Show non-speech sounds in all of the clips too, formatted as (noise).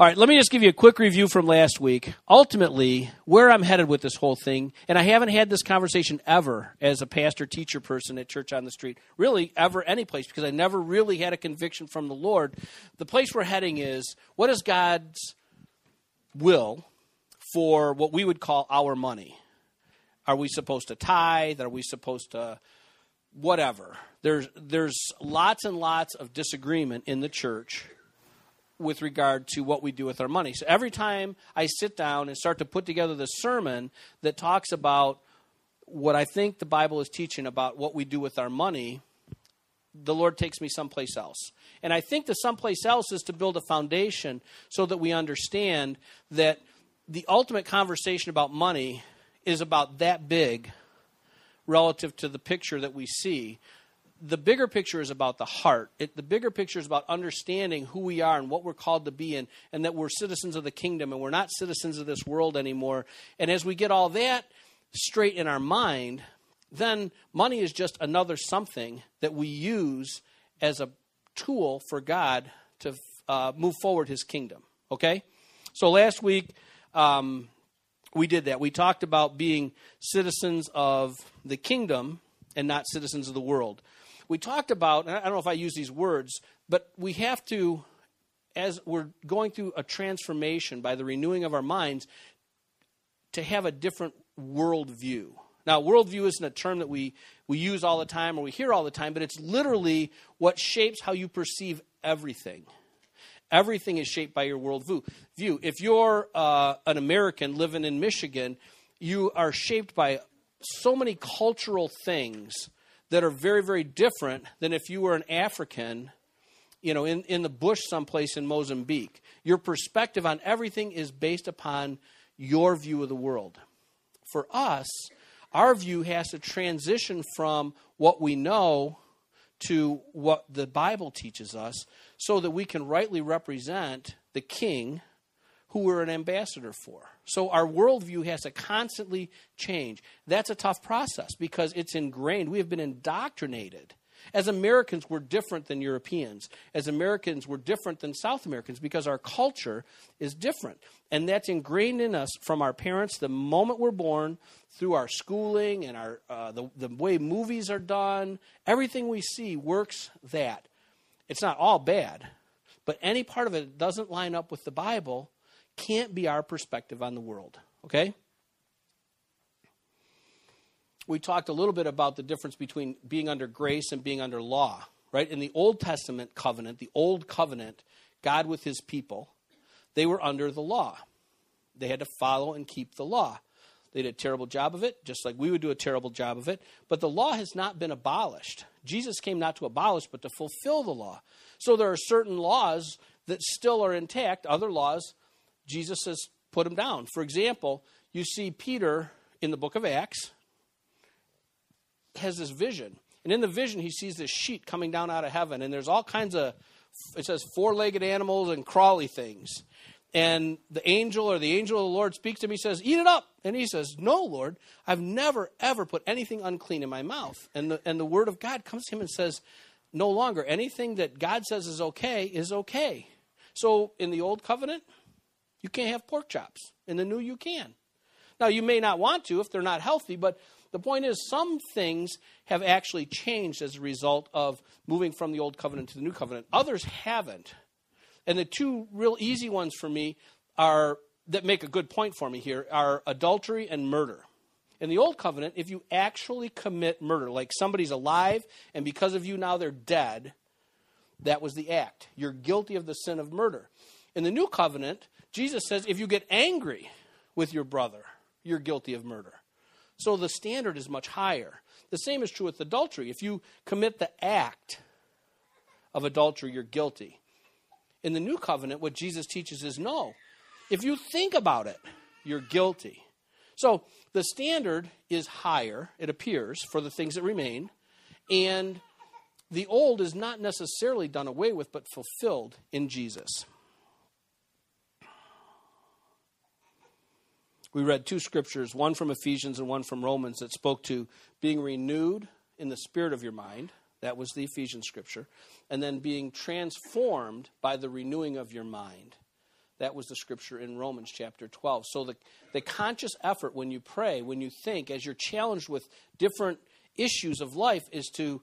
All right, let me just give you a quick review from last week. Ultimately, where I'm headed with this whole thing, and I haven't had this conversation ever as a pastor teacher person at Church on the Street, really ever any place, because I never really had a conviction from the Lord. The place we're heading is what is God's will for what we would call our money? Are we supposed to tithe? Are we supposed to whatever? There's there's lots and lots of disagreement in the church with regard to what we do with our money. So every time I sit down and start to put together the sermon that talks about what I think the Bible is teaching about what we do with our money, the Lord takes me someplace else. And I think the someplace else is to build a foundation so that we understand that the ultimate conversation about money is about that big relative to the picture that we see the bigger picture is about the heart. It, the bigger picture is about understanding who we are and what we're called to be, and, and that we're citizens of the kingdom and we're not citizens of this world anymore. And as we get all that straight in our mind, then money is just another something that we use as a tool for God to uh, move forward His kingdom. Okay? So last week, um, we did that. We talked about being citizens of the kingdom and not citizens of the world we talked about, and I don't know if I use these words, but we have to, as we're going through a transformation by the renewing of our minds, to have a different worldview. Now, worldview isn't a term that we, we use all the time or we hear all the time, but it's literally what shapes how you perceive everything. Everything is shaped by your worldview. If you're uh, an American living in Michigan, you are shaped by so many cultural things that are very, very different than if you were an African, you know, in, in the bush someplace in Mozambique. Your perspective on everything is based upon your view of the world. For us, our view has to transition from what we know to what the Bible teaches us so that we can rightly represent the king who we're an ambassador for. So our worldview has to constantly change. That's a tough process because it's ingrained. We have been indoctrinated. As Americans, we're different than Europeans. As Americans, we're different than South Americans because our culture is different. And that's ingrained in us from our parents the moment we're born, through our schooling and our, uh, the, the way movies are done. Everything we see works that. It's not all bad, but any part of it doesn't line up with the Bible can't be our perspective on the world, okay? We talked a little bit about the difference between being under grace and being under law, right? In the Old Testament covenant, the Old Covenant, God with his people, they were under the law. They had to follow and keep the law. They did a terrible job of it, just like we would do a terrible job of it. But the law has not been abolished. Jesus came not to abolish, but to fulfill the law. So there are certain laws that still are intact, other laws Jesus has put them down. For example, you see Peter in the book of Acts has this vision. And in the vision, he sees this sheet coming down out of heaven, and there's all kinds of, it says four legged animals and crawly things. And the angel or the angel of the Lord speaks to him, he says, Eat it up. And he says, No, Lord, I've never, ever put anything unclean in my mouth. And the, and the word of God comes to him and says, No longer. Anything that God says is okay is okay. So in the old covenant, you can't have pork chops. In the new, you can. Now, you may not want to if they're not healthy, but the point is, some things have actually changed as a result of moving from the old covenant to the new covenant. Others haven't. And the two real easy ones for me are that make a good point for me here are adultery and murder. In the old covenant, if you actually commit murder, like somebody's alive and because of you now they're dead, that was the act. You're guilty of the sin of murder. In the new covenant, Jesus says if you get angry with your brother, you're guilty of murder. So the standard is much higher. The same is true with adultery. If you commit the act of adultery, you're guilty. In the new covenant, what Jesus teaches is no. If you think about it, you're guilty. So the standard is higher, it appears, for the things that remain. And the old is not necessarily done away with, but fulfilled in Jesus. We read two scriptures, one from Ephesians and one from Romans, that spoke to being renewed in the spirit of your mind. That was the Ephesians scripture. And then being transformed by the renewing of your mind. That was the scripture in Romans chapter 12. So the, the conscious effort when you pray, when you think, as you're challenged with different issues of life, is to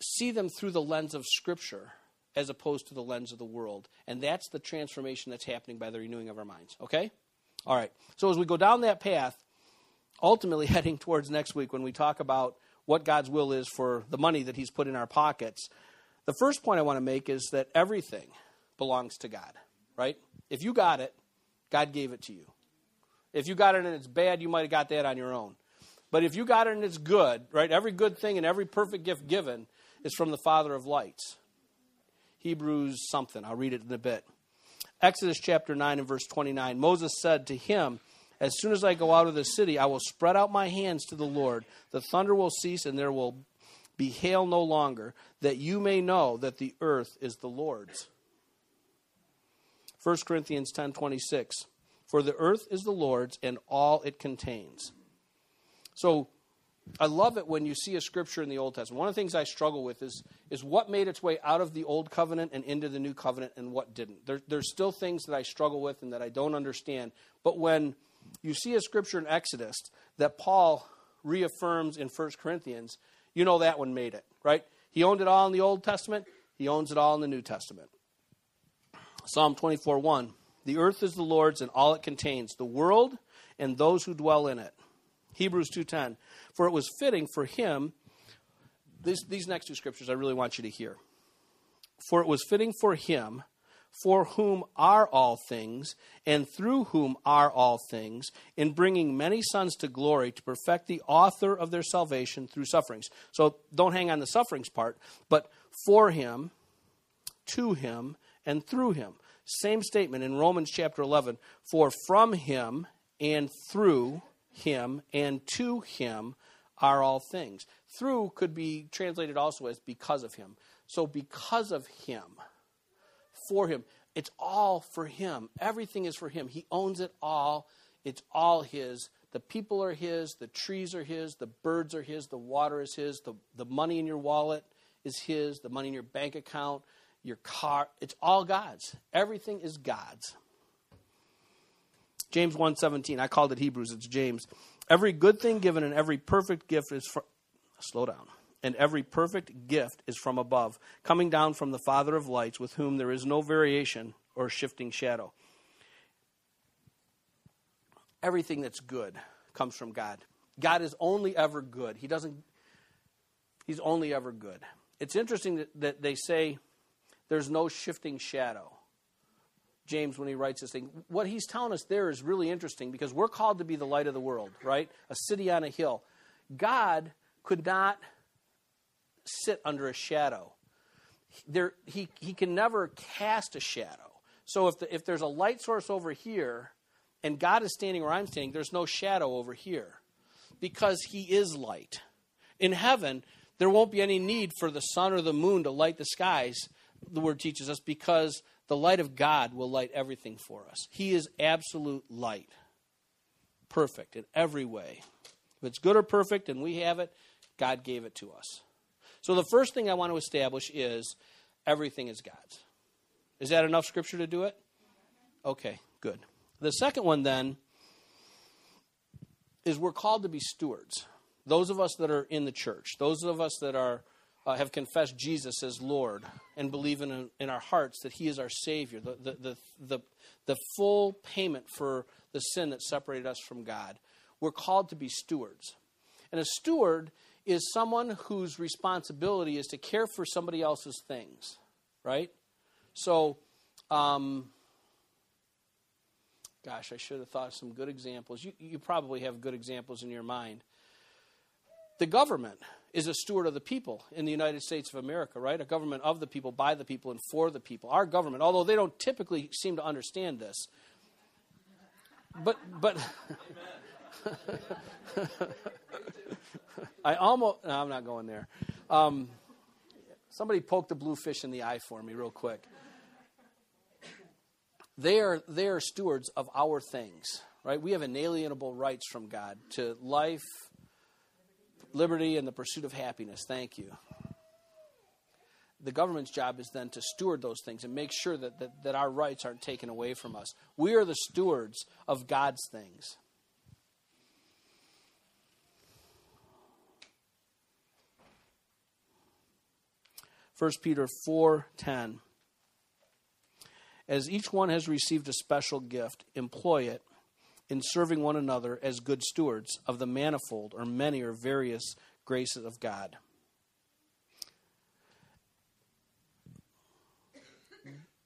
see them through the lens of Scripture as opposed to the lens of the world. And that's the transformation that's happening by the renewing of our minds. Okay? All right. So as we go down that path, ultimately (laughs) heading towards next week when we talk about what God's will is for the money that He's put in our pockets, the first point I want to make is that everything belongs to God, right? If you got it, God gave it to you. If you got it and it's bad, you might have got that on your own. But if you got it and it's good, right? Every good thing and every perfect gift given is from the Father of lights. Hebrews something. I'll read it in a bit. Exodus chapter 9 and verse 29. Moses said to him, As soon as I go out of the city, I will spread out my hands to the Lord. The thunder will cease, and there will be hail no longer, that you may know that the earth is the Lord's. 1 Corinthians 10:26 For the earth is the Lord's and all it contains. So I love it when you see a scripture in the Old Testament. One of the things I struggle with is, is what made its way out of the Old Covenant and into the New Covenant and what didn't. There, there's still things that I struggle with and that I don't understand. But when you see a scripture in Exodus that Paul reaffirms in 1 Corinthians, you know that one made it, right? He owned it all in the Old Testament, he owns it all in the New Testament. Psalm 24 1 The earth is the Lord's and all it contains, the world and those who dwell in it. Hebrews 2:10 For it was fitting for him this, these next two scriptures I really want you to hear. For it was fitting for him for whom are all things and through whom are all things in bringing many sons to glory to perfect the author of their salvation through sufferings. So don't hang on the sufferings part, but for him, to him and through him. Same statement in Romans chapter 11 for from him and through him and to him are all things. Through could be translated also as because of him. So, because of him, for him, it's all for him. Everything is for him. He owns it all. It's all his. The people are his. The trees are his. The birds are his. The water is his. The, the money in your wallet is his. The money in your bank account, your car, it's all God's. Everything is God's. James 1:17. I called it Hebrews, it's James. Every good thing given and every perfect gift is from slow down. And every perfect gift is from above, coming down from the Father of lights, with whom there is no variation or shifting shadow. Everything that's good comes from God. God is only ever good. He doesn't He's only ever good. It's interesting that, that they say there's no shifting shadow. James when he writes this thing. What he's telling us there is really interesting because we're called to be the light of the world, right? A city on a hill. God could not sit under a shadow. There, he, he can never cast a shadow. So if, the, if there's a light source over here and God is standing where I'm standing, there's no shadow over here because he is light. In heaven, there won't be any need for the sun or the moon to light the skies, the word teaches us, because the light of God will light everything for us. He is absolute light, perfect in every way. If it's good or perfect and we have it, God gave it to us. So the first thing I want to establish is everything is God's. Is that enough scripture to do it? Okay, good. The second one then is we're called to be stewards. Those of us that are in the church, those of us that are uh, have confessed Jesus as Lord and believe in, in our hearts that He is our Savior, the, the, the, the, the full payment for the sin that separated us from God, we're called to be stewards. And a steward is someone whose responsibility is to care for somebody else's things, right? So, um, gosh, I should have thought of some good examples. You, you probably have good examples in your mind. The government is a steward of the people in the United States of America, right? A government of the people, by the people, and for the people. Our government, although they don't typically seem to understand this, but but (laughs) I almost no, I'm not going there. Um, somebody poked the blue fish in the eye for me real quick. They are they are stewards of our things, right? We have inalienable rights from God to life, liberty and the pursuit of happiness. Thank you. the government's job is then to steward those things and make sure that, that, that our rights aren't taken away from us. We are the stewards of God's things. First Peter 4:10 As each one has received a special gift, employ it in serving one another as good stewards of the manifold or many or various graces of God.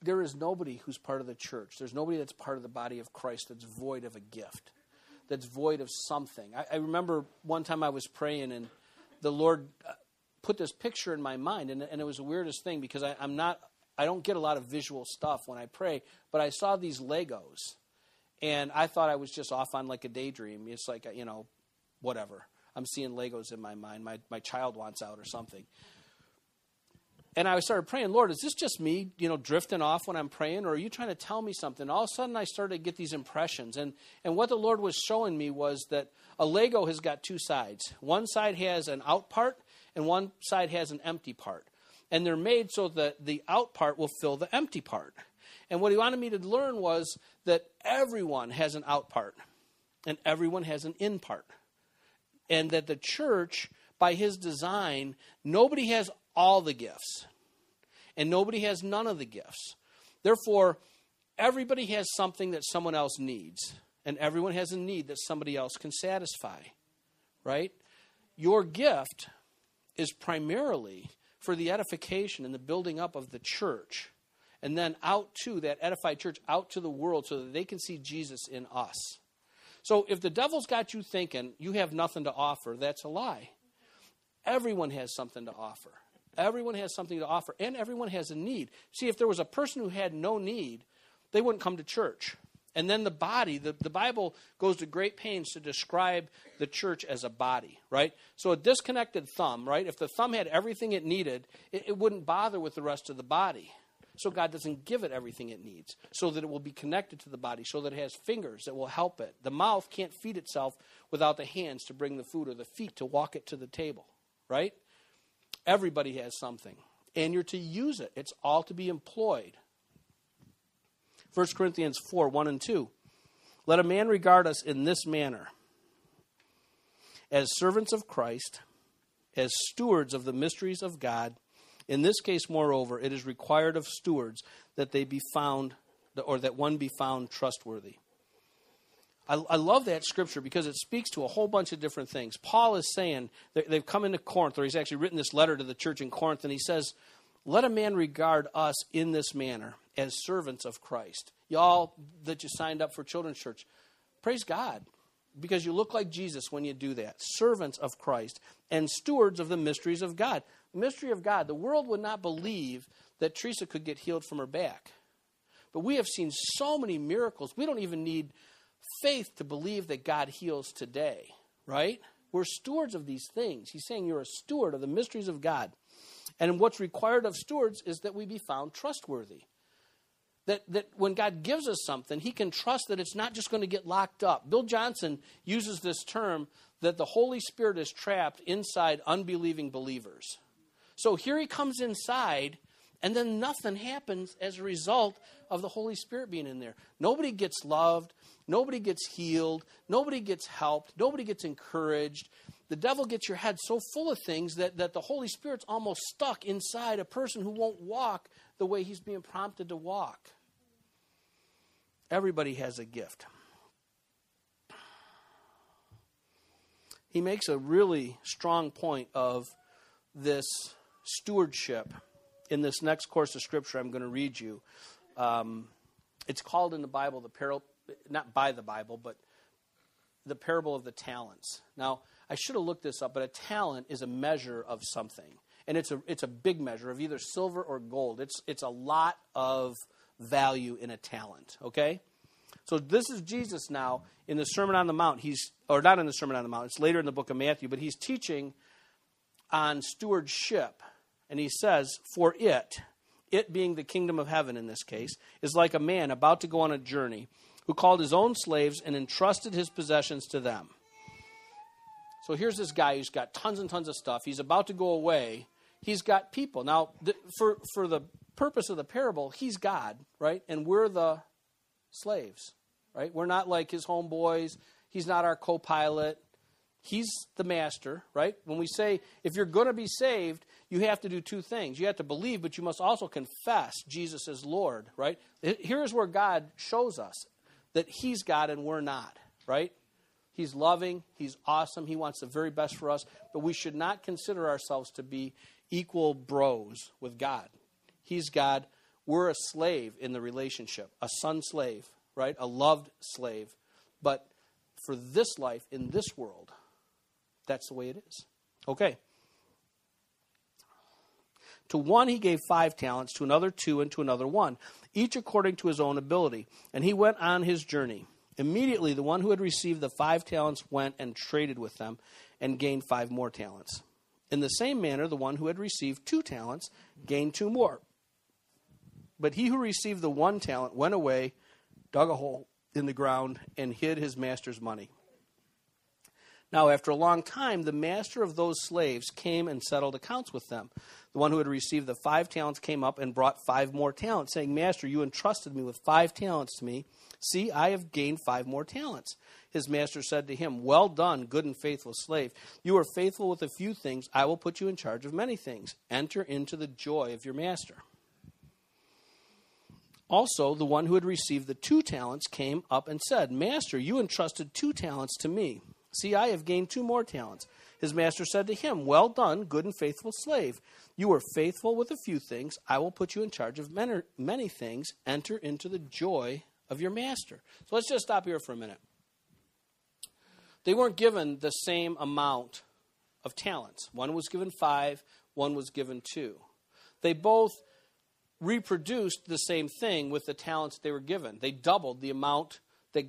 there is nobody who's part of the church. There's nobody that's part of the body of Christ that's void of a gift, that's void of something. I, I remember one time I was praying and the Lord uh, put this picture in my mind, and, and it was the weirdest thing because I, I'm not, I don't get a lot of visual stuff when I pray, but I saw these Legos, and I thought I was just off on like a daydream. It's like you know, whatever. I'm seeing Legos in my mind. My my child wants out or something and I started praying, Lord, is this just me, you know, drifting off when I'm praying, or are you trying to tell me something? All of a sudden, I started to get these impressions, and and what the Lord was showing me was that a Lego has got two sides. One side has an out part, and one side has an empty part, and they're made so that the out part will fill the empty part. And what He wanted me to learn was that everyone has an out part, and everyone has an in part, and that the church by his design, nobody has all the gifts, and nobody has none of the gifts. Therefore, everybody has something that someone else needs, and everyone has a need that somebody else can satisfy, right? Your gift is primarily for the edification and the building up of the church, and then out to that edified church, out to the world, so that they can see Jesus in us. So if the devil's got you thinking you have nothing to offer, that's a lie. Everyone has something to offer. Everyone has something to offer, and everyone has a need. See, if there was a person who had no need, they wouldn't come to church. And then the body, the, the Bible goes to great pains to describe the church as a body, right? So a disconnected thumb, right? If the thumb had everything it needed, it, it wouldn't bother with the rest of the body. So God doesn't give it everything it needs so that it will be connected to the body, so that it has fingers that will help it. The mouth can't feed itself without the hands to bring the food or the feet to walk it to the table, right? Everybody has something, and you're to use it. It's all to be employed. 1 Corinthians 4 1 and 2. Let a man regard us in this manner as servants of Christ, as stewards of the mysteries of God. In this case, moreover, it is required of stewards that they be found, or that one be found trustworthy. I, I, love that scripture because it speaks to a whole bunch of different things. Paul is saying, they've come into Corinth, or he's actually written this letter to the church in Corinth, and he says, Let a man regard us in this manner as servants of Christ. Y'all that you signed up for Children's Church, praise God because you look like Jesus when you do that. Servants of Christ and stewards of the mysteries of God. Mystery of God. The world would not believe that Teresa could get healed from her back. But we have seen so many miracles. We don't even need faith to believe that God heals today, right? We're stewards of these things. He's saying you're a steward of the mysteries of God. And what's required of stewards is that we be found trustworthy. That, that when God gives us something, He can trust that it's not just going to get locked up. Bill Johnson uses this term that the Holy Spirit is trapped inside unbelieving believers. So here He comes inside, and then nothing happens as a result of the Holy Spirit being in there. Nobody gets loved. Nobody gets healed. Nobody gets helped. Nobody gets encouraged. The devil gets your head so full of things that, that the Holy Spirit's almost stuck inside a person who won't walk the way he's being prompted to walk. Everybody has a gift. He makes a really strong point of this stewardship in this next course of scripture I'm going to read you. Um, it's called in the Bible the parable not by the Bible, but the parable of the talents. Now, I should have looked this up, but a talent is a measure of something. And it's a, it's a big measure of either silver or gold. It's, it's a lot of value in a talent, okay? So this is Jesus now in the Sermon on the Mount. He's, or not in the Sermon on the Mount, it's later in the book of Matthew, but he's teaching on stewardship. And he says, For it, it being the kingdom of heaven in this case, is like a man about to go on a journey who called his own slaves and entrusted his possessions to them. So here's this guy who's got tons and tons of stuff. He's about to go away. He's got people. Now, for, for the purpose of the parable, he's God, right? And we're the slaves, right? We're not like his homeboys. He's not our co pilot. He's the master, right? When we say if you're going to be saved, you have to do two things. You have to believe, but you must also confess Jesus as Lord, right? Here's where God shows us that He's God and we're not, right? He's loving, He's awesome, He wants the very best for us, but we should not consider ourselves to be equal bros with God. He's God. We're a slave in the relationship, a son slave, right? A loved slave. But for this life in this world, that's the way it is. Okay. To one he gave five talents, to another two, and to another one, each according to his own ability. And he went on his journey. Immediately the one who had received the five talents went and traded with them and gained five more talents. In the same manner, the one who had received two talents gained two more. But he who received the one talent went away, dug a hole in the ground, and hid his master's money. Now, after a long time, the master of those slaves came and settled accounts with them. The one who had received the five talents came up and brought five more talents, saying, Master, you entrusted me with five talents to me. See, I have gained five more talents. His master said to him, Well done, good and faithful slave. You are faithful with a few things. I will put you in charge of many things. Enter into the joy of your master. Also, the one who had received the two talents came up and said, Master, you entrusted two talents to me. See, I have gained two more talents. His master said to him, Well done, good and faithful slave. You were faithful with a few things. I will put you in charge of many things. Enter into the joy of your master. So let's just stop here for a minute. They weren't given the same amount of talents. One was given five, one was given two. They both reproduced the same thing with the talents they were given. They doubled the amount that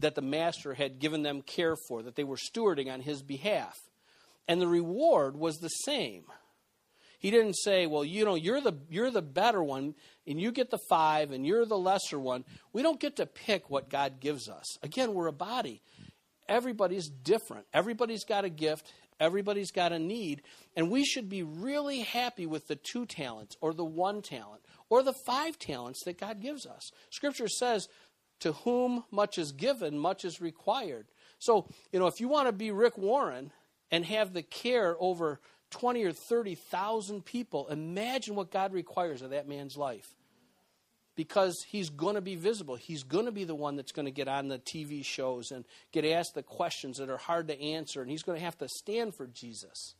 that the master had given them care for, that they were stewarding on his behalf. And the reward was the same. He didn't say, "Well, you know, you're the you're the better one and you get the 5 and you're the lesser one." We don't get to pick what God gives us. Again, we're a body. Everybody's different. Everybody's got a gift, everybody's got a need, and we should be really happy with the two talents or the one talent or the five talents that God gives us. Scripture says to whom much is given, much is required. So, you know, if you want to be Rick Warren and have the care over 20 or 30,000 people, imagine what God requires of that man's life. Because he's going to be visible. He's going to be the one that's going to get on the TV shows and get asked the questions that are hard to answer. And he's going to have to stand for Jesus.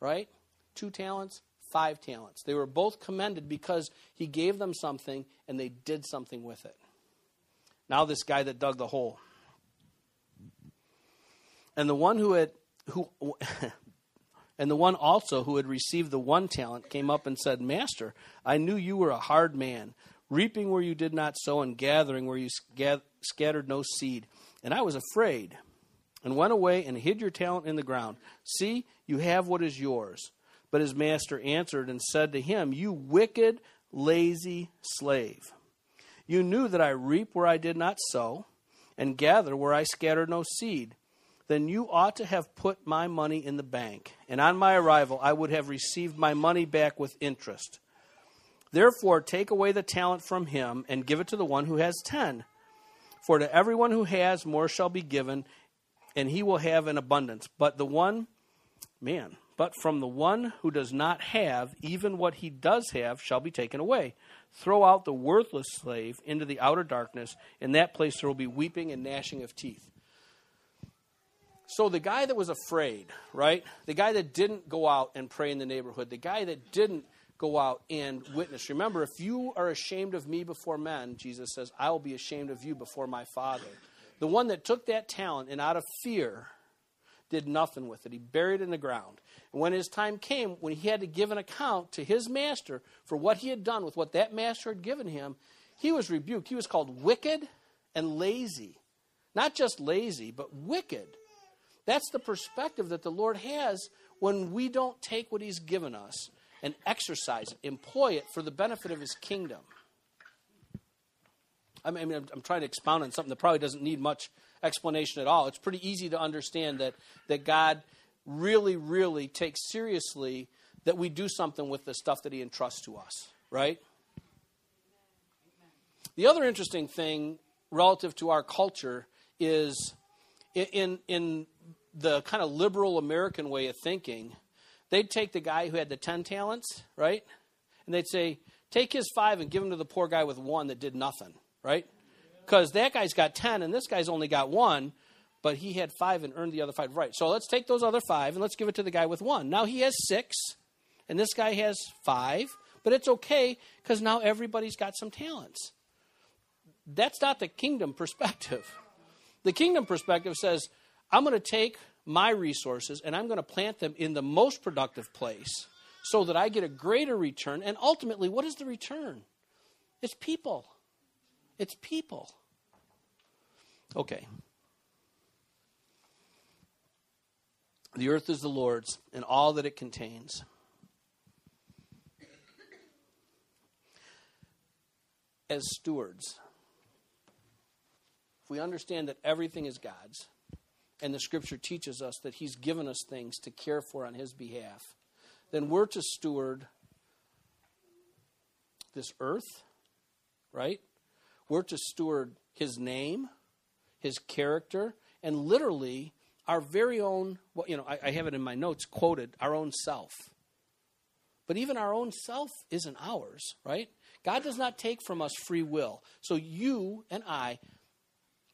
Right? Two talents, five talents. They were both commended because he gave them something and they did something with it. Now this guy that dug the hole. And the one who had who (laughs) and the one also who had received the one talent came up and said, "Master, I knew you were a hard man, reaping where you did not sow and gathering where you scattered no seed, and I was afraid." And went away and hid your talent in the ground. See, you have what is yours. But his master answered and said to him, You wicked, lazy slave. You knew that I reap where I did not sow, and gather where I scattered no seed. Then you ought to have put my money in the bank, and on my arrival I would have received my money back with interest. Therefore, take away the talent from him, and give it to the one who has ten. For to everyone who has, more shall be given, and he will have an abundance. But the one, man, but from the one who does not have, even what he does have shall be taken away. Throw out the worthless slave into the outer darkness. In that place there will be weeping and gnashing of teeth. So the guy that was afraid, right? The guy that didn't go out and pray in the neighborhood, the guy that didn't go out and witness. Remember, if you are ashamed of me before men, Jesus says, I will be ashamed of you before my Father. The one that took that talent and out of fear did nothing with it. He buried it in the ground. And when his time came, when he had to give an account to his master for what he had done with what that master had given him, he was rebuked. He was called wicked and lazy. Not just lazy, but wicked. That's the perspective that the Lord has when we don't take what he's given us and exercise it, employ it for the benefit of his kingdom. I mean, I'm trying to expound on something that probably doesn't need much explanation at all. It's pretty easy to understand that, that God really, really takes seriously that we do something with the stuff that He entrusts to us, right? The other interesting thing relative to our culture is in, in the kind of liberal American way of thinking, they'd take the guy who had the 10 talents, right? And they'd say, take his five and give him to the poor guy with one that did nothing, right? Because that guy's got 10 and this guy's only got one, but he had five and earned the other five. Right. So let's take those other five and let's give it to the guy with one. Now he has six and this guy has five, but it's okay because now everybody's got some talents. That's not the kingdom perspective. The kingdom perspective says, I'm going to take my resources and I'm going to plant them in the most productive place so that I get a greater return. And ultimately, what is the return? It's people. It's people. Okay. The earth is the Lord's and all that it contains. As stewards, if we understand that everything is God's, and the scripture teaches us that He's given us things to care for on His behalf, then we're to steward this earth, right? We're to steward His name, His character, and literally our very own, well, you know, I, I have it in my notes quoted, our own self. But even our own self isn't ours, right? God does not take from us free will. So you and I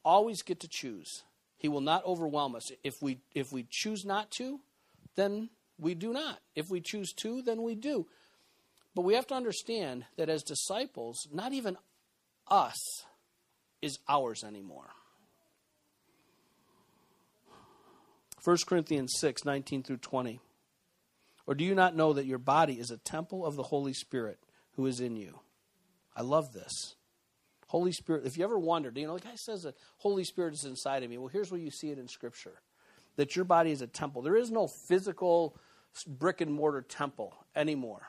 always get to choose. He will not overwhelm us. If we if we choose not to, then we do not. If we choose to, then we do. But we have to understand that as disciples, not even us is ours anymore. 1 Corinthians 6, 19 through 20. Or do you not know that your body is a temple of the Holy Spirit who is in you? I love this. Holy Spirit, if you ever wondered, you know, the guy says that Holy Spirit is inside of me. Well, here's where you see it in Scripture that your body is a temple. There is no physical brick and mortar temple anymore.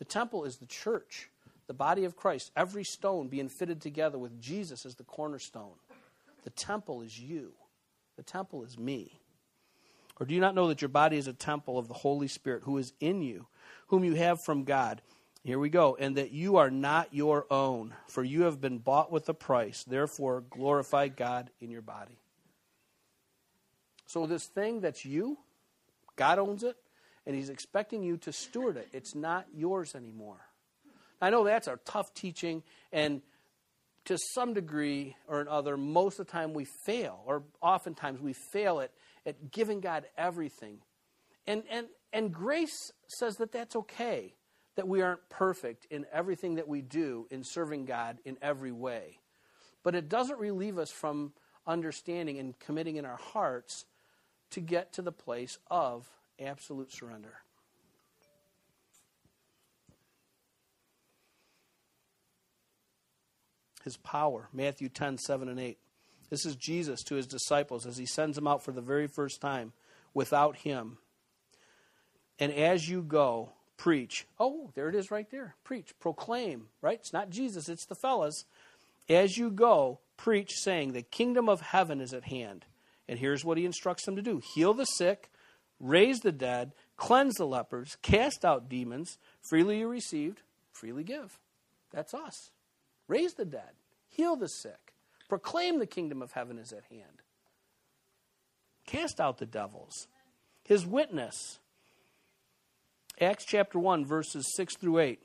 The temple is the church, the body of Christ, every stone being fitted together with Jesus as the cornerstone. The temple is you, the temple is me. Or do you not know that your body is a temple of the Holy Spirit who is in you, whom you have from God? Here we go. And that you are not your own, for you have been bought with a price. Therefore, glorify God in your body. So, this thing that's you, God owns it, and He's expecting you to steward it. It's not yours anymore. I know that's our tough teaching, and to some degree or another, most of the time we fail, or oftentimes we fail at, at giving God everything. And, and, and grace says that that's okay that we aren't perfect in everything that we do in serving God in every way. But it doesn't relieve us from understanding and committing in our hearts to get to the place of absolute surrender. His power, Matthew 10, 7 and 8. This is Jesus to his disciples as he sends them out for the very first time without him. And as you go, preach. Oh, there it is right there. Preach, proclaim, right? It's not Jesus, it's the fellas. As you go, preach, saying, The kingdom of heaven is at hand. And here's what he instructs them to do heal the sick, raise the dead, cleanse the lepers, cast out demons. Freely you received, freely give. That's us. Raise the dead, heal the sick, proclaim the kingdom of heaven is at hand. Cast out the devils. His witness Acts chapter 1, verses 6 through 8.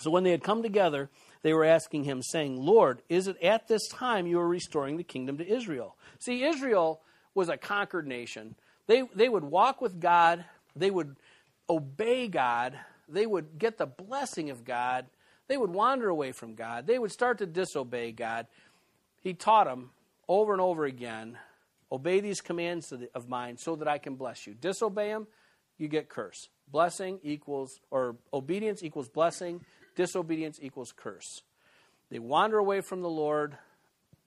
So when they had come together, they were asking him, saying, Lord, is it at this time you are restoring the kingdom to Israel? See, Israel was a conquered nation. They, they would walk with God, they would obey God, they would get the blessing of God, they would wander away from God, they would start to disobey God. He taught them over and over again obey these commands of mine so that I can bless you. Disobey them, you get curse. Blessing equals, or obedience equals blessing, disobedience equals curse. They wander away from the Lord,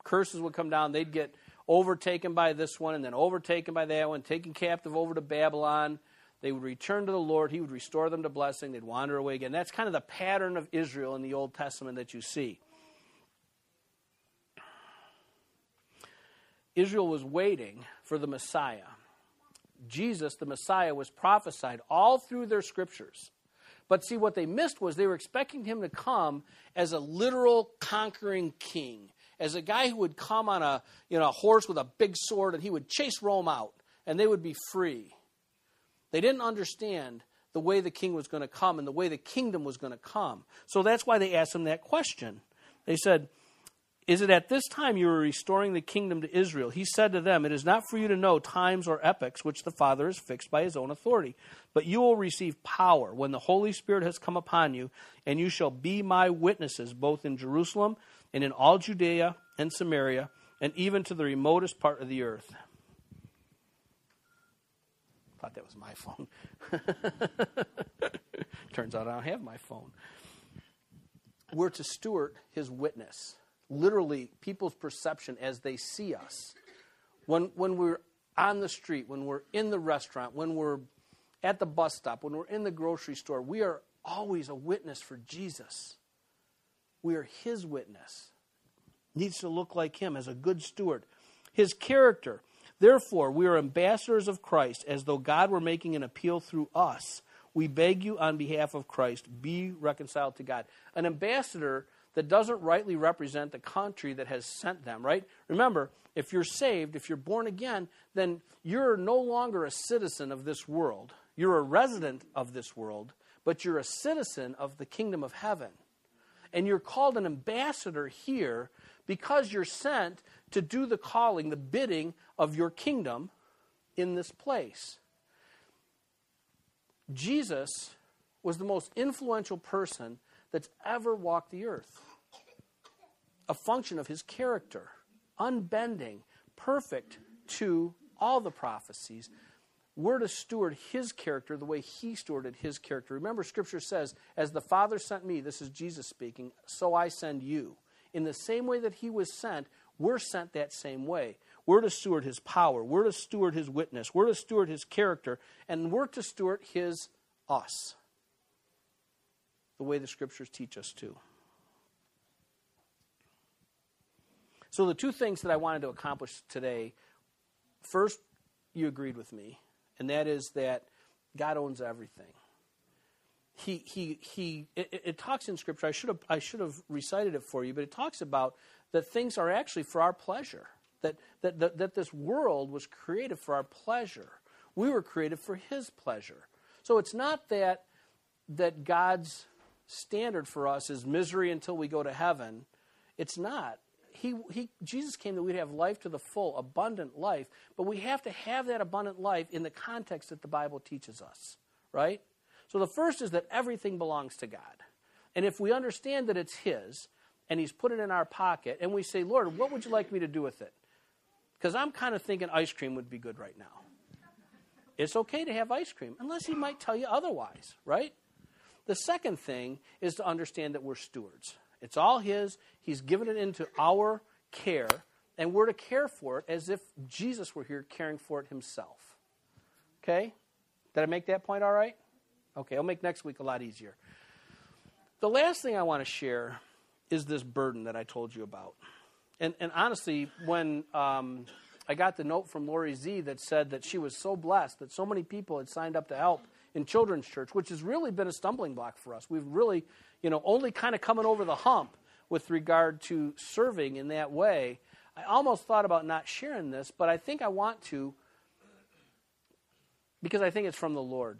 curses would come down, they'd get overtaken by this one and then overtaken by that one, taken captive over to Babylon. They would return to the Lord, He would restore them to blessing, they'd wander away again. That's kind of the pattern of Israel in the Old Testament that you see. Israel was waiting for the Messiah. Jesus, the Messiah, was prophesied all through their scriptures. But see, what they missed was they were expecting him to come as a literal conquering king, as a guy who would come on a, you know, a horse with a big sword and he would chase Rome out and they would be free. They didn't understand the way the king was going to come and the way the kingdom was going to come. So that's why they asked him that question. They said, Is it at this time you are restoring the kingdom to Israel? He said to them, It is not for you to know times or epochs which the Father has fixed by his own authority, but you will receive power when the Holy Spirit has come upon you, and you shall be my witnesses both in Jerusalem and in all Judea and Samaria, and even to the remotest part of the earth thought that was my phone. (laughs) Turns out I don't have my phone. We're to steward his witness. Literally, people's perception as they see us. When, when we're on the street, when we're in the restaurant, when we're at the bus stop, when we're in the grocery store, we are always a witness for Jesus. We are his witness. Needs to look like him as a good steward. His character Therefore, we are ambassadors of Christ, as though God were making an appeal through us. We beg you on behalf of Christ, be reconciled to God. An ambassador that doesn't rightly represent the country that has sent them, right? Remember, if you're saved, if you're born again, then you're no longer a citizen of this world. You're a resident of this world, but you're a citizen of the kingdom of heaven. And you're called an ambassador here because you're sent to do the calling, the bidding of your kingdom in this place. Jesus was the most influential person that's ever walked the earth. A function of his character, unbending, perfect to all the prophecies. We're to steward his character the way he stewarded his character. Remember, Scripture says, As the Father sent me, this is Jesus speaking, so I send you. In the same way that he was sent, we're sent that same way. We're to steward his power. We're to steward his witness. We're to steward his character. And we're to steward his us. The way the scriptures teach us to. So, the two things that I wanted to accomplish today first, you agreed with me, and that is that God owns everything. He he he it, it, talks in scripture i should have i should have recited it for you but it talks about that things are actually for our pleasure that that that, that this world was created for our pleasure. We were created for his pleasure. So it's not that that god's standard for us is misery until we go to heaven it's not he, he, Jesus came that we'd have life to the full, abundant life, but we have to have that abundant life in the context that the Bible teaches us, right? So the first is that everything belongs to God. And if we understand that it's His, and He's put it in our pocket, and we say, Lord, what would you like me to do with it? Because I'm kind of thinking ice cream would be good right now. It's okay to have ice cream, unless He might tell you otherwise, right? The second thing is to understand that we're stewards. It's all His, He's given it into our care, and we're to care for it as if Jesus were here caring for it Himself. Okay? Did I make that point all right? Okay, I'll make next week a lot easier. The last thing I want to share is this burden that I told you about. And, and honestly, when um, I got the note from Lori Z that said that she was so blessed that so many people had signed up to help in children's church, which has really been a stumbling block for us. We've really, you know, only kind of coming over the hump with regard to serving in that way. I almost thought about not sharing this, but I think I want to because I think it's from the Lord.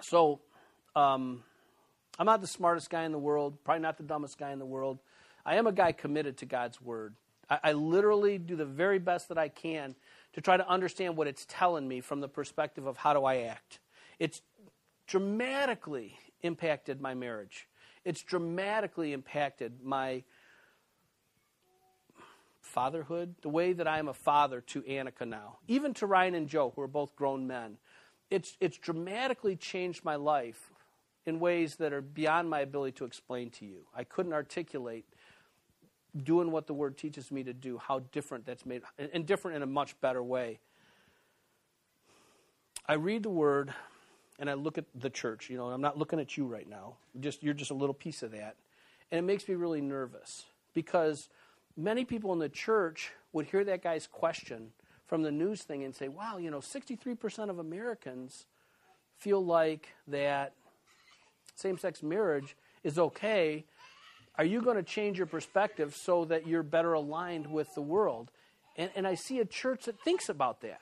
So, um, I'm not the smartest guy in the world, probably not the dumbest guy in the world. I am a guy committed to God's word. I, I literally do the very best that I can to try to understand what it's telling me from the perspective of how do I act. It's dramatically impacted my marriage. It's dramatically impacted my fatherhood, the way that I am a father to Annika now, even to Ryan and Joe, who are both grown men it's, it's dramatically changed my life in ways that are beyond my ability to explain to you. I couldn't articulate doing what the word teaches me to do, how different that's made, and different in a much better way. I read the word and I look at the church. You know, I'm not looking at you right now. Just you're just a little piece of that. And it makes me really nervous because many people in the church would hear that guy's question from the news thing and say, wow, you know, 63% of Americans feel like that same sex marriage is okay. Are you going to change your perspective so that you're better aligned with the world? And, and I see a church that thinks about that.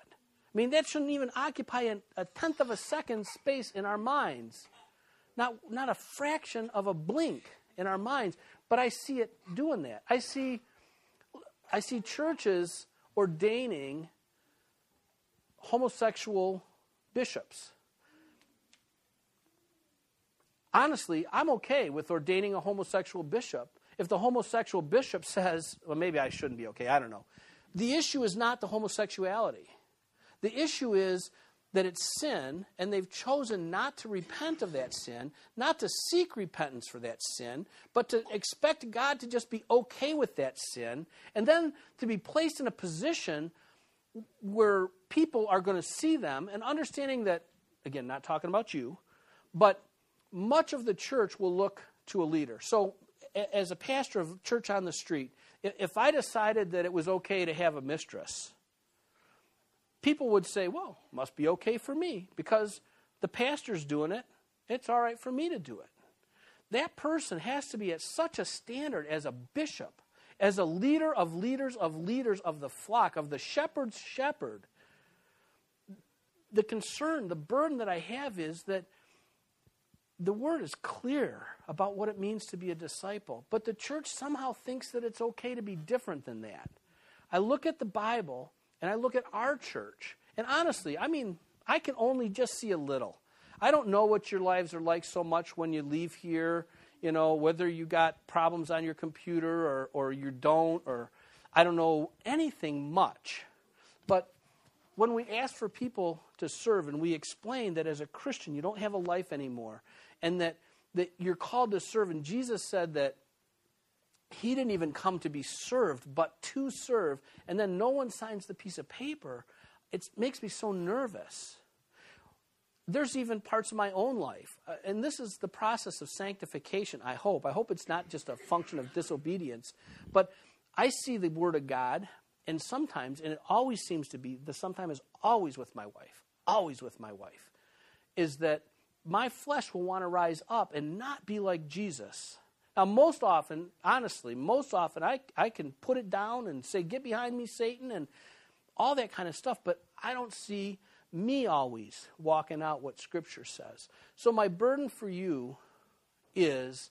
I mean, that shouldn't even occupy an, a tenth of a second space in our minds, not, not a fraction of a blink in our minds. But I see it doing that. I see, I see churches ordaining homosexual bishops. Honestly, I'm okay with ordaining a homosexual bishop if the homosexual bishop (laughs) says, well, maybe I shouldn't be okay, I don't know. The issue is not the homosexuality. The issue is that it's sin, and they've chosen not to repent of that sin, not to seek repentance for that sin, but to expect God to just be okay with that sin, and then to be placed in a position where people are going to see them and understanding that, again, not talking about you, but much of the church will look to a leader. So, as a pastor of church on the street, if I decided that it was okay to have a mistress, people would say, well, must be okay for me because the pastor's doing it. It's all right for me to do it. That person has to be at such a standard as a bishop, as a leader of leaders of leaders of the flock, of the shepherd's shepherd. The concern, the burden that I have is that the word is clear about what it means to be a disciple, but the church somehow thinks that it's okay to be different than that. I look at the Bible and I look at our church, and honestly, I mean, I can only just see a little. I don't know what your lives are like so much when you leave here, you know, whether you got problems on your computer or, or you don't, or I don't know anything much. But when we ask for people to serve and we explain that as a Christian you don't have a life anymore and that, that you're called to serve, and Jesus said that he didn't even come to be served, but to serve, and then no one signs the piece of paper, it makes me so nervous. There's even parts of my own life, uh, and this is the process of sanctification, I hope. I hope it's not just a function of disobedience, but I see the Word of God, and sometimes, and it always seems to be, the sometimes is always with my wife, always with my wife, is that my flesh will want to rise up and not be like Jesus now, most often, honestly, most often I, I can put it down and say, Get behind me, Satan, and all that kind of stuff, but I don't see me always walking out what Scripture says. So, my burden for you is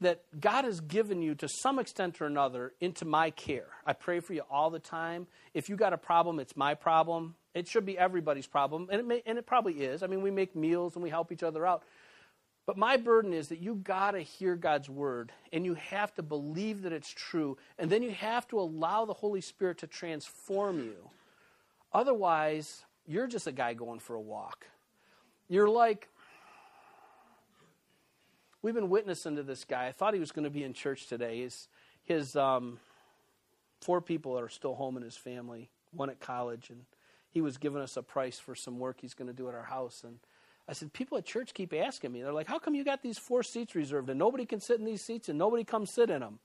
that God has given you to some extent or another into my care. I pray for you all the time. If you got a problem, it's my problem. It should be everybody's problem, and it, may, and it probably is. I mean, we make meals and we help each other out. But my burden is that you got to hear God's word and you have to believe that it's true. And then you have to allow the Holy Spirit to transform you. Otherwise, you're just a guy going for a walk. You're like, we've been witnessing to this guy. I thought he was going to be in church today. His, his um, four people are still home in his family, one at college, and he was giving us a price for some work he's going to do at our house. And I said, people at church keep asking me. They're like, how come you got these four seats reserved and nobody can sit in these seats and nobody comes sit in them?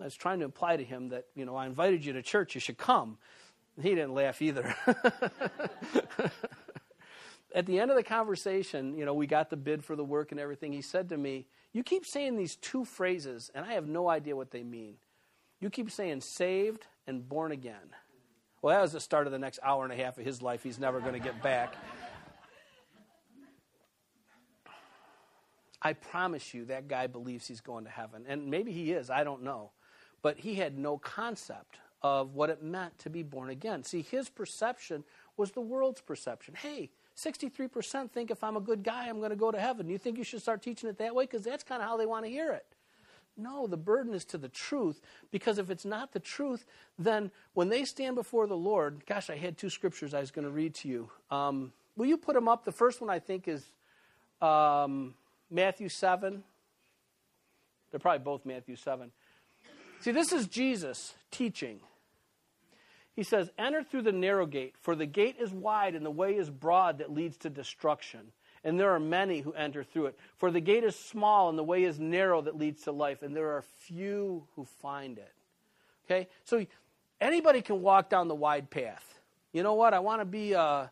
I was trying to imply to him that, you know, I invited you to church, you should come. He didn't laugh either. (laughs) at the end of the conversation, you know, we got the bid for the work and everything. He said to me, You keep saying these two phrases, and I have no idea what they mean. You keep saying saved and born again. Well, that was the start of the next hour and a half of his life he's never going to get back. I promise you that guy believes he's going to heaven. And maybe he is, I don't know. But he had no concept of what it meant to be born again. See, his perception was the world's perception. Hey, 63% think if I'm a good guy, I'm going to go to heaven. You think you should start teaching it that way? Because that's kind of how they want to hear it. No, the burden is to the truth because if it's not the truth, then when they stand before the Lord, gosh, I had two scriptures I was going to read to you. Um, will you put them up? The first one I think is um, Matthew 7. They're probably both Matthew 7. See, this is Jesus teaching. He says, Enter through the narrow gate, for the gate is wide and the way is broad that leads to destruction. And there are many who enter through it. For the gate is small and the way is narrow that leads to life, and there are few who find it. Okay? So anybody can walk down the wide path. You know what? I want to be. Uh,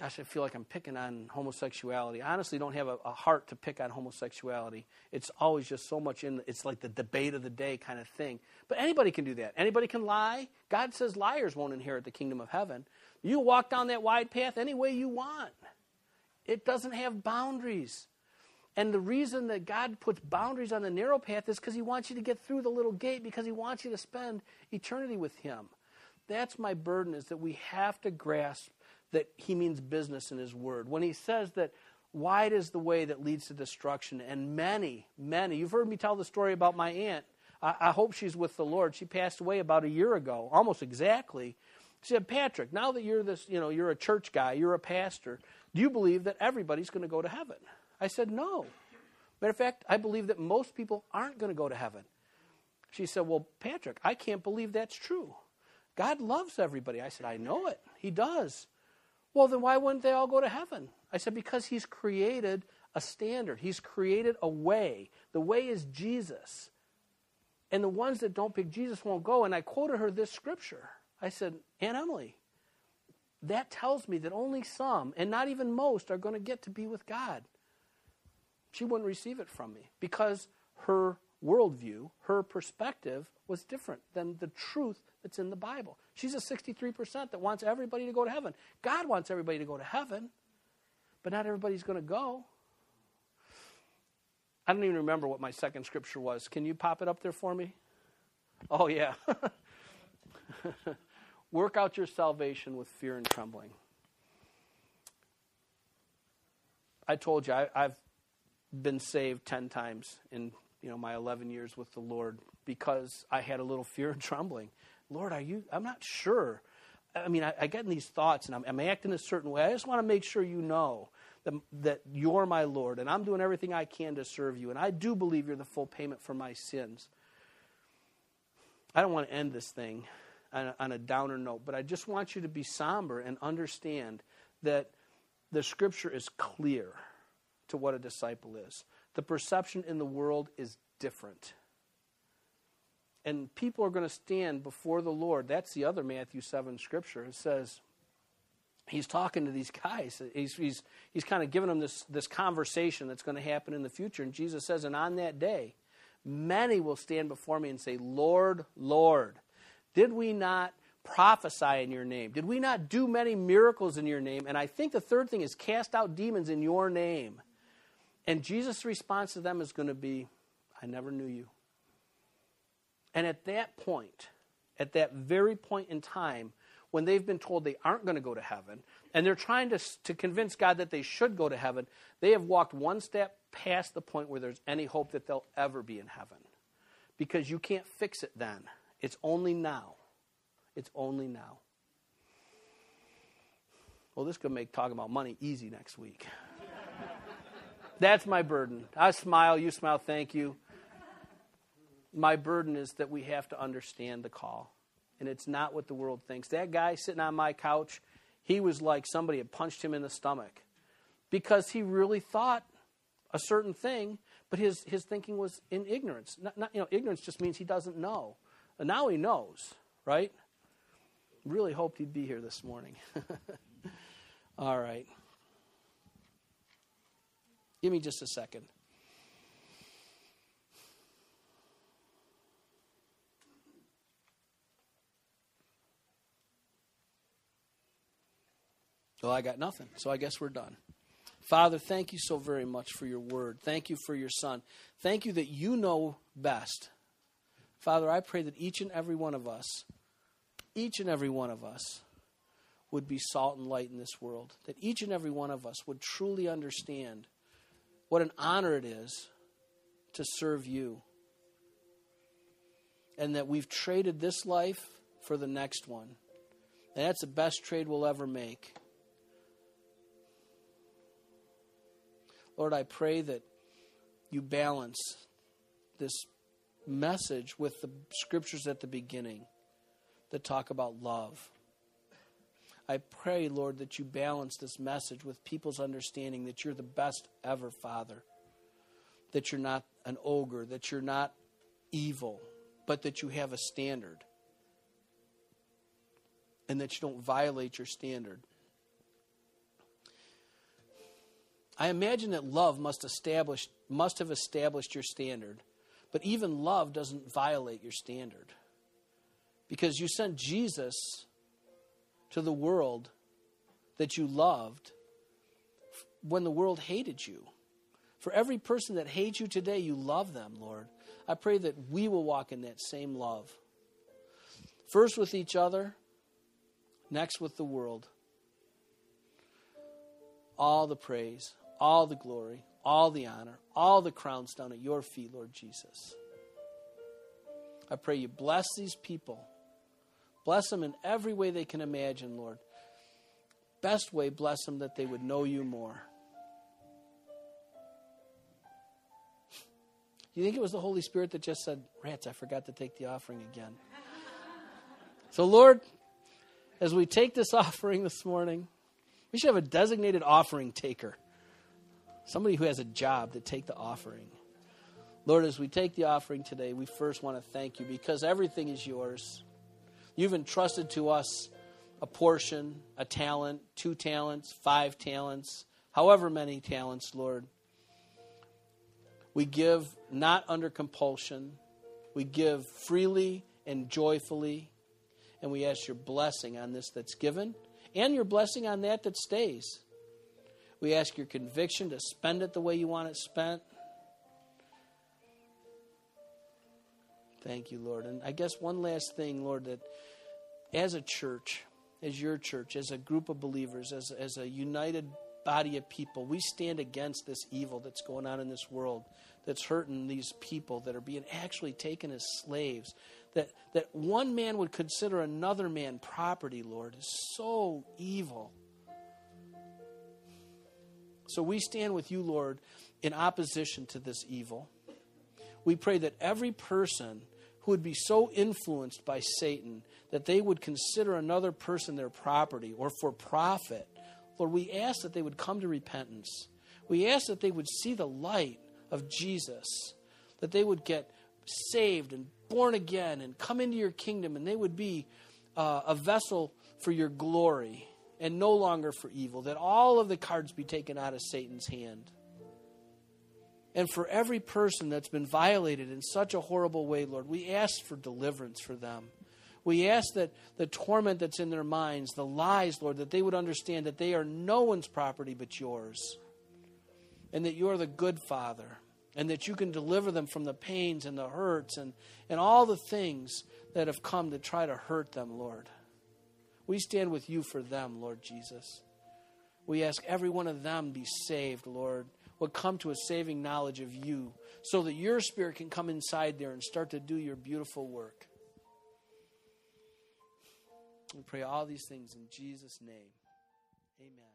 gosh, I feel like I'm picking on homosexuality. I honestly don't have a, a, heart to pick on homosexuality. It's always just so much in. It's like the debate of the day kind of thing. But anybody can do that. Anybody can lie. God says liars won't inherit the kingdom of heaven. You walk down that wide path any way you want. It doesn't have boundaries. And the reason that God puts boundaries on the narrow path is because He wants you to get through the little gate because He wants you to spend eternity with Him. That's my burden is that we have to grasp that He means business in His Word. When He says that wide is the way that leads to destruction, and many, many, you've heard me tell the story about my aunt. I, I hope she's with the Lord. She passed away about a year ago, almost exactly. She said, Patrick, now that you're this, you know, you're a church guy, you're a pastor, do you believe that everybody's going to go to heaven? I said, No. Matter of fact, I believe that most people aren't going to go to heaven. She said, Well, Patrick, I can't believe that's true. God loves everybody. I said, I know it. He does. Well, then why wouldn't they all go to heaven? I said, Because He's created a standard, He's created a way. The way is Jesus. And the ones that don't pick Jesus won't go. And I quoted her this scripture. I said, Aunt Emily, that tells me that only some, and not even most, are going to get to be with God she wouldn't receive it from me because her worldview, her perspective was different than the truth that's in the Bible. She's a 63% that wants everybody to go to heaven. God wants everybody to go to heaven, but not everybody's going to go. I don't even remember what my second scripture was. Can you pop it up there for me? Oh, yeah. (laughs) Work out your salvation with fear and trembling. I told you, I, have been saved 10 times in you know my 11 years with the Lord because I had a little fear and trembling. Lord, are you? I'm not sure. I mean, I, I get in these thoughts and I'm, I'm, acting a certain way. I just want to make sure you know that, that you're my Lord and I'm doing everything I can to serve you. And I do believe you're the full payment for my sins. I don't want to end this thing on a, on a downer note, but I just want you to be somber and understand that the scripture is clear to what a disciple is. The perception in the world is different. And people are going to stand before the Lord. That's the other Matthew 7 scripture. It says, he's talking to these guys. He's, he's, he's kind of giving them this, this conversation that's going to happen in the future. And Jesus says, And on that day, many will stand before me and say, Lord, Lord, did we not prophesy in your name? Did we not do many miracles in your name? And I think the third thing is cast out demons in your name. And Jesus' response to them is going to be, I never knew you. And at that point, at that very point in time, when they've been told they aren't going to go to heaven, and they're trying to, to convince God that they should go to heaven, they have walked one step past the point where there's any hope that they'll ever be in heaven. Because you can't fix it then. It's only now. It's only now. Well, this could make talking about money easy next week. (laughs) That's my burden. I smile, you smile, thank you. My burden is that we have to understand the call. And it's not what the world thinks. That guy sitting on my couch, he was like somebody had punched him in the stomach because he really thought a certain thing, but his, his thinking was in ignorance. Not, not, you know, ignorance just means he doesn't know. And now he knows, right? Really hoped he'd be here this morning. (laughs) All right. Give me just a second. Well, I got nothing, so I guess we're done. Father, thank you so very much for your word. Thank you for your son. Thank you that you know best. Father, I pray that each and every one of us, each and every one of us, would be salt and light in this world. That each and every one of us would truly understand what an honor it is to serve you. And that we've traded this life for the next one. And that's the best trade we'll ever make. Lord, I pray that you balance this message with the scriptures at the beginning that talk about love. I pray, Lord, that you balance this message with people's understanding that you're the best ever, Father. That you're not an ogre, that you're not evil, but that you have a standard. and that you don't violate your standard. I imagine that love must establish must have established your standard, but even love doesn't violate your standard. Because you sent Jesus to the world that you loved when the world hated you. For every person that hates you today, you love them, Lord. I pray that we will walk in that same love. First with each other, next with the world. All the praise, all the glory, all the honor, all the crowns down at your feet, Lord Jesus. I pray you bless these people. Bless them in every way they can imagine, Lord. Best way, bless them that they would know you more. You think it was the Holy Spirit that just said, Rats, I forgot to take the offering again? (laughs) so, Lord, as we take this (laughs) offering this morning, we should have a designated offering taker somebody who has a job to take the offering. Lord, as we take the offering today, we first want to thank you because everything is yours. You've entrusted to us a portion, a talent, two talents, five talents, however many talents, Lord. We give not under compulsion. We give freely and joyfully. And we ask your blessing on this that's given and your blessing on that that stays. We ask your conviction to spend it the way you want it spent. Thank you, Lord. And I guess one last thing, Lord, that as a church, as your church, as a group of believers, as, as a united body of people, we stand against this evil that's going on in this world, that's hurting these people that are being actually taken as slaves. That, that one man would consider another man property, Lord, is so evil. So we stand with you, Lord, in opposition to this evil. We pray that every person who would be so influenced by Satan that they would consider another person their property or for profit, Lord, we ask that they would come to repentance. We ask that they would see the light of Jesus, that they would get saved and born again and come into your kingdom, and they would be uh, a vessel for your glory and no longer for evil, that all of the cards be taken out of Satan's hand. And for every person that's been violated in such a horrible way, Lord, we ask for deliverance for them. We ask that the torment that's in their minds, the lies, Lord, that they would understand that they are no one's property but yours. And that you're the good Father. And that you can deliver them from the pains and the hurts and, and all the things that have come to try to hurt them, Lord. We stand with you for them, Lord Jesus. We ask every one of them be saved, Lord, would come to a saving knowledge of you so that your spirit can come inside there and start to do your beautiful work. We pray all these things in Jesus' name. Amen.